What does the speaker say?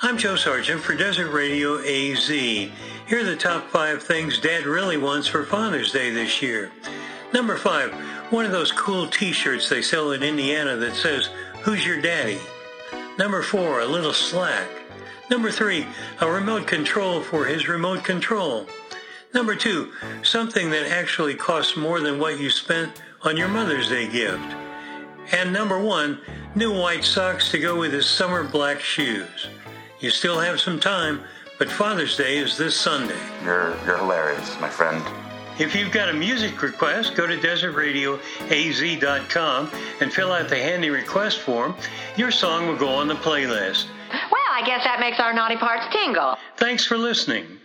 I'm Joe Sargent for Desert Radio AZ. Here are the top five things Dad really wants for Father's Day this year. Number five, one of those cool t-shirts they sell in Indiana that says, Who's your daddy? Number four, a little slack. Number three, a remote control for his remote control. Number two, something that actually costs more than what you spent on your Mother's Day gift. And number one, new white socks to go with his summer black shoes. You still have some time, but Father's Day is this Sunday. You're, you're hilarious, my friend. If you've got a music request, go to desertradioaz.com and fill out the handy request form. Your song will go on the playlist. Well, I guess that makes our naughty parts tingle. Thanks for listening.